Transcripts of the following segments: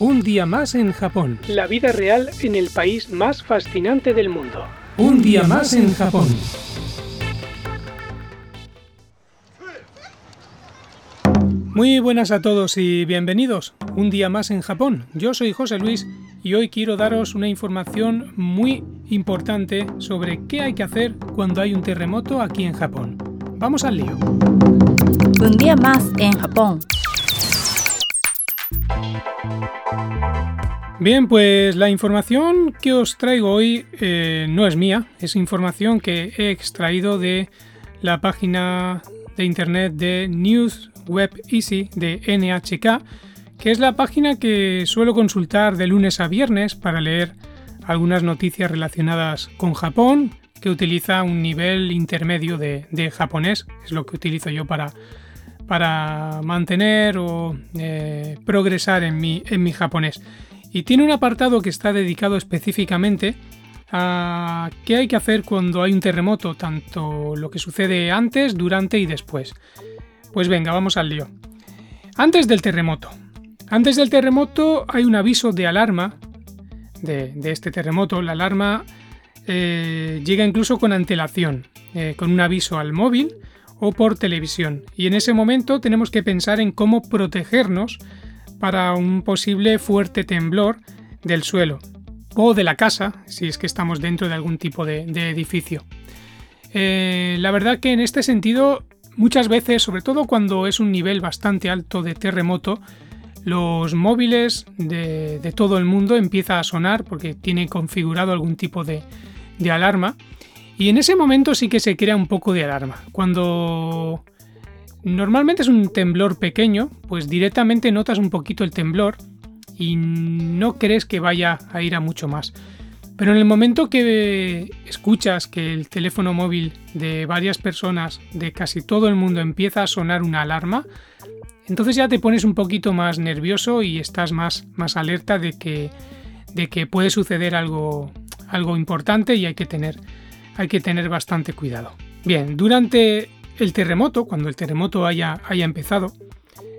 Un día más en Japón. La vida real en el país más fascinante del mundo. Un día más en Japón. Muy buenas a todos y bienvenidos. Un día más en Japón. Yo soy José Luis y hoy quiero daros una información muy importante sobre qué hay que hacer cuando hay un terremoto aquí en Japón. Vamos al lío. Un día más en Japón. Bien, pues la información que os traigo hoy eh, no es mía, es información que he extraído de la página de internet de News Web Easy de NHK, que es la página que suelo consultar de lunes a viernes para leer algunas noticias relacionadas con Japón, que utiliza un nivel intermedio de, japonés, es lo que utilizo yo para, para mantener o eh, progresar en mi, en mi japonés y tiene un apartado que está dedicado específicamente a qué hay que hacer cuando hay un terremoto, tanto lo que sucede antes, durante y después. Pues venga, vamos al lío. Antes del terremoto. Antes del terremoto hay un aviso de alarma de, este terremoto. La alarma eh, llega incluso con antelación, eh, con un aviso al móvil o por televisión. Y en ese momento tenemos que pensar en cómo protegernos para un posible fuerte temblor del suelo o de la casa, si es que estamos dentro de algún tipo de, edificio. Eh, la verdad que en este sentido, muchas veces, sobre todo cuando es un nivel bastante alto de terremoto, los móviles de, todo el mundo empieza a sonar porque tiene configurado algún tipo de, de alarma. Y en ese momento sí que se crea un poco de alarma. Cuando Normalmente es un temblor pequeño, pues directamente notas un poquito el temblor y no crees que vaya a ir a mucho más. Pero en el momento que escuchas que el teléfono móvil de varias personas, de casi todo el mundo, empieza a sonar una alarma, entonces ya te pones un poquito más nervioso y estás más, más alerta de que, de que puede suceder algo, algo importante y hay que, tener, hay que tener bastante cuidado. Bien, durante el terremoto, cuando el terremoto haya, haya empezado,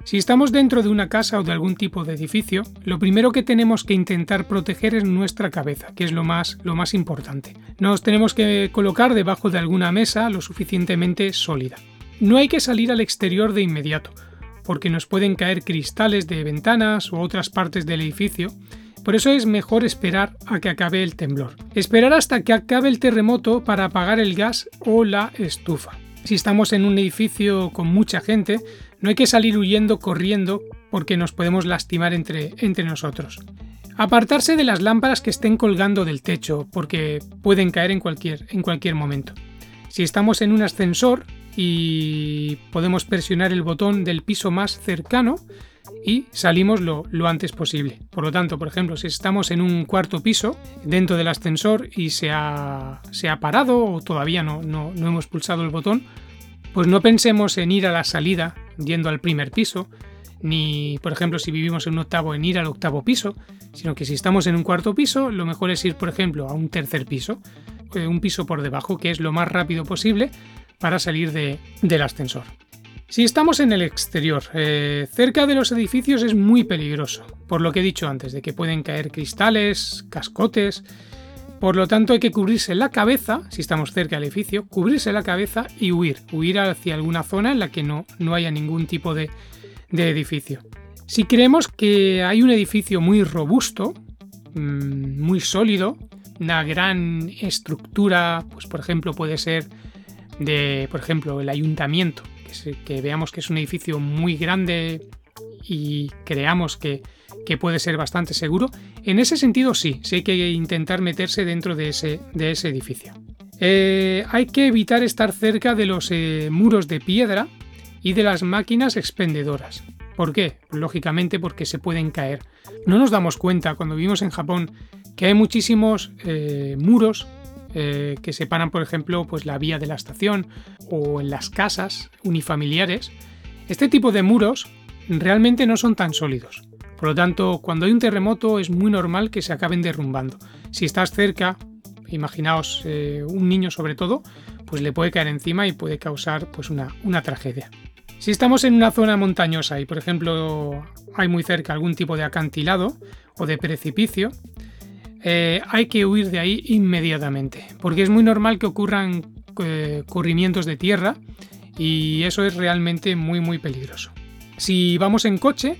si estamos dentro de una casa o de algún tipo de edificio, lo primero que tenemos que intentar proteger es nuestra cabeza, que es lo más, lo más importante. Nos tenemos que colocar debajo de alguna mesa lo suficientemente sólida. No hay que salir al exterior de inmediato, porque nos pueden caer cristales de ventanas u otras partes del edificio. Por eso es mejor esperar a que acabe el temblor. Esperar hasta que acabe el terremoto para apagar el gas o la estufa. Si estamos en un edificio con mucha gente, no hay que salir huyendo, corriendo, porque nos podemos lastimar entre, entre nosotros. Apartarse de las lámparas que estén colgando del techo, porque pueden caer en cualquier, en cualquier momento. Si estamos en un ascensor y podemos presionar el botón del piso más cercano y salimos lo, antes posible. Por lo tanto, por ejemplo, si estamos en un cuarto piso dentro del ascensor y se ha, se ha parado o todavía no, no, no hemos pulsado el botón, pues no pensemos en ir a la salida yendo al primer piso, ni por ejemplo si vivimos en un octavo en ir al octavo piso, sino que si estamos en un cuarto piso, lo mejor es ir por ejemplo a un tercer piso, eh, un piso por debajo, que es lo más rápido posible para salir del ascensor. Si estamos en el exterior, eh, cerca de los edificios es muy peligroso, por lo que he dicho antes, de que pueden caer cristales, cascotes, por lo tanto hay que cubrirse la cabeza, si estamos cerca del edificio, cubrirse la cabeza y huir, huir hacia alguna zona en la que no, no haya ningún tipo de, edificio. Si creemos que hay un edificio muy robusto, mm, muy sólido, una gran estructura, pues por ejemplo puede ser de, por ejemplo, el ayuntamiento, que veamos que es un edificio muy grande y creamos que, puede ser bastante seguro, en ese sentido sí, sí hay que intentar meterse dentro de ese, de ese edificio. Eh, hay que evitar estar cerca de los eh, muros de piedra y de las máquinas expendedoras. ¿Por qué? Lógicamente porque se pueden caer. No nos damos cuenta cuando vivimos en Japón que hay muchísimos eh, muros que separan, por ejemplo, pues la vía de la estación o en las casas unifamiliares. Este tipo de muros realmente no son tan sólidos. Por lo tanto, cuando hay un terremoto es muy normal que se acaben derrumbando. Si estás cerca, imaginaos eh, un niño sobre todo, pues le puede caer encima y puede causar pues una, una tragedia. Si estamos en una zona montañosa y, por ejemplo, hay muy cerca algún tipo de acantilado o de precipicio, eh, hay que huir de ahí inmediatamente, porque es muy normal que ocurran eh, corrimientos de tierra y eso es realmente muy muy peligroso. Si vamos en coche,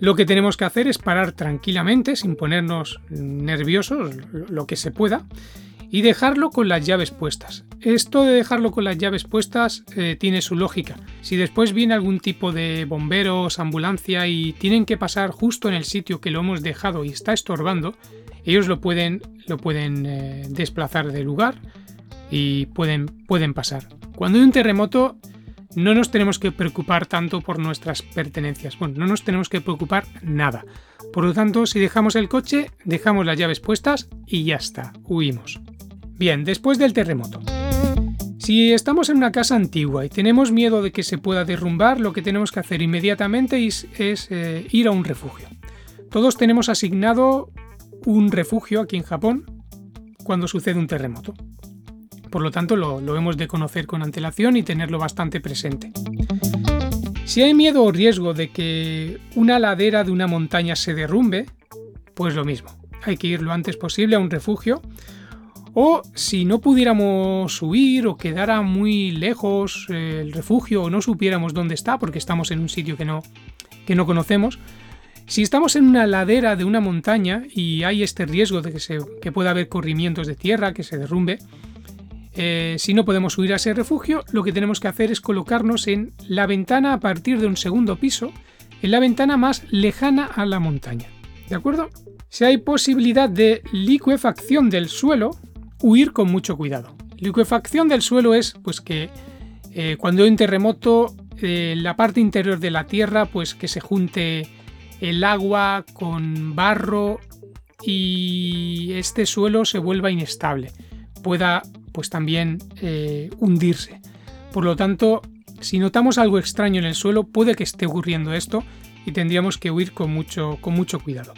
lo que tenemos que hacer es parar tranquilamente, sin ponernos nerviosos, lo que se pueda, y dejarlo con las llaves puestas. Esto de dejarlo con las llaves puestas eh, tiene su lógica. Si después viene algún tipo de bomberos, ambulancia y tienen que pasar justo en el sitio que lo hemos dejado y está estorbando, ellos lo pueden, lo pueden eh, desplazar de lugar y pueden, pueden pasar. Cuando hay un terremoto no nos tenemos que preocupar tanto por nuestras pertenencias. Bueno, no nos tenemos que preocupar nada. Por lo tanto, si dejamos el coche, dejamos las llaves puestas y ya está, huimos. Bien, después del terremoto. Si estamos en una casa antigua y tenemos miedo de que se pueda derrumbar, lo que tenemos que hacer inmediatamente es, eh, ir a un refugio. Todos tenemos asignado un refugio aquí en Japón cuando sucede un terremoto. Por lo tanto, lo, hemos de conocer con antelación y tenerlo bastante presente. Si hay miedo o riesgo de que una ladera de una montaña se derrumbe, pues lo mismo. Hay que ir lo antes posible a un refugio. O si no pudiéramos huir o quedara muy lejos eh, el refugio o no supiéramos dónde está porque estamos en un sitio que no, que no conocemos, si estamos en una ladera de una montaña y hay este riesgo de que, pueda haber corrimientos de tierra, que se derrumbe, eh, si no podemos huir a ese refugio, lo que tenemos que hacer es colocarnos en la ventana a partir de un segundo piso, en la ventana más lejana a la montaña. ¿De acuerdo? Si hay posibilidad de liquefacción del suelo, huir con mucho cuidado. Liquefacción del suelo es pues que eh, cuando hay un terremoto, eh, la parte interior de la tierra, pues que se junte el agua con barro y este suelo se vuelva inestable, pueda pues también eh, hundirse. Por lo tanto, si notamos algo extraño en el suelo, puede que esté ocurriendo esto y tendríamos que huir con mucho, con mucho cuidado.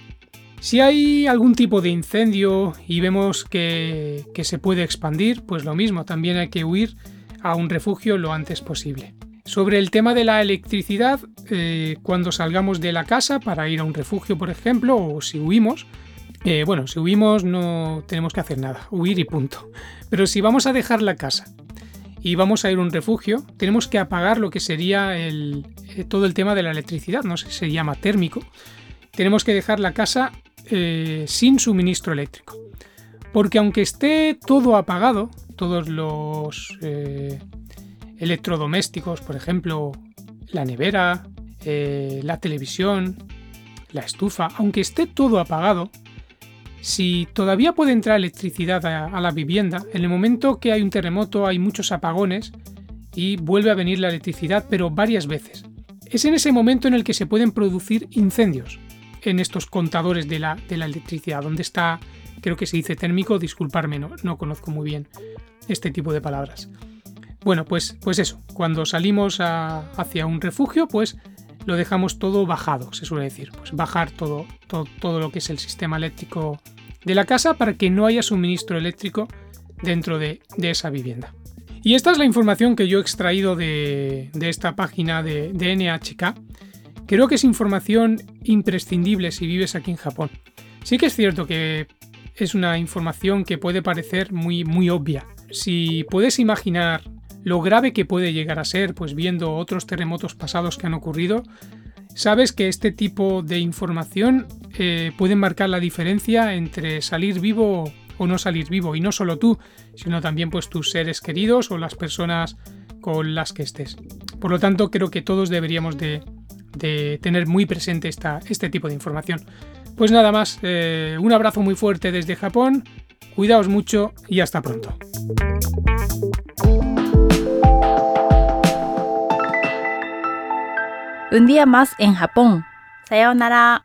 Si hay algún tipo de incendio y vemos que, se puede expandir, pues lo mismo, también hay que huir a un refugio lo antes posible. Sobre el tema de la electricidad, eh, cuando salgamos de la casa para ir a un refugio, por ejemplo, o si huimos, eh, bueno, si huimos no tenemos que hacer nada, huir y punto. Pero si vamos a dejar la casa y vamos a ir a un refugio, tenemos que apagar lo que sería eh, todo el tema de la electricidad, no sé si se llama térmico. Tenemos que dejar la casa sin suministro eléctrico. Porque aunque esté todo apagado, todos los electrodomésticos, por ejemplo, la nevera, eh, la televisión, la estufa, aunque esté todo apagado, si todavía puede entrar electricidad a, la vivienda, en el momento que hay un terremoto hay muchos apagones y vuelve a venir la electricidad, pero varias veces. Es en ese momento en el que se pueden producir incendios en estos contadores de la, de la electricidad, donde está, creo que se dice térmico, disculparme, no, no conozco muy bien este tipo de palabras. Bueno, pues, pues eso, cuando salimos hacia un refugio, pues lo dejamos todo bajado, se suele decir, pues bajar todo, todo, lo que es el sistema eléctrico de la casa para que no haya suministro eléctrico dentro de, esa vivienda. Y esta es la información que yo he extraído de, esta página de, de, NHK. Creo que es información imprescindible si vives aquí en Japón. Sí que es cierto que es una información que puede parecer muy, muy obvia. Si puedes imaginar lo grave que puede llegar a ser, pues viendo otros terremotos pasados que han ocurrido, sabes que este tipo de información eh, puede marcar la diferencia entre salir vivo o no salir vivo, y no solo tú, sino también pues tus seres queridos o las personas con las que estés. Por lo tanto, creo que todos deberíamos de, tener muy presente esta, este tipo de información. Pues nada más, eh, un abrazo muy fuerte desde Japón, cuidaos mucho y hasta pronto. Un día más en Japón. Sayonara.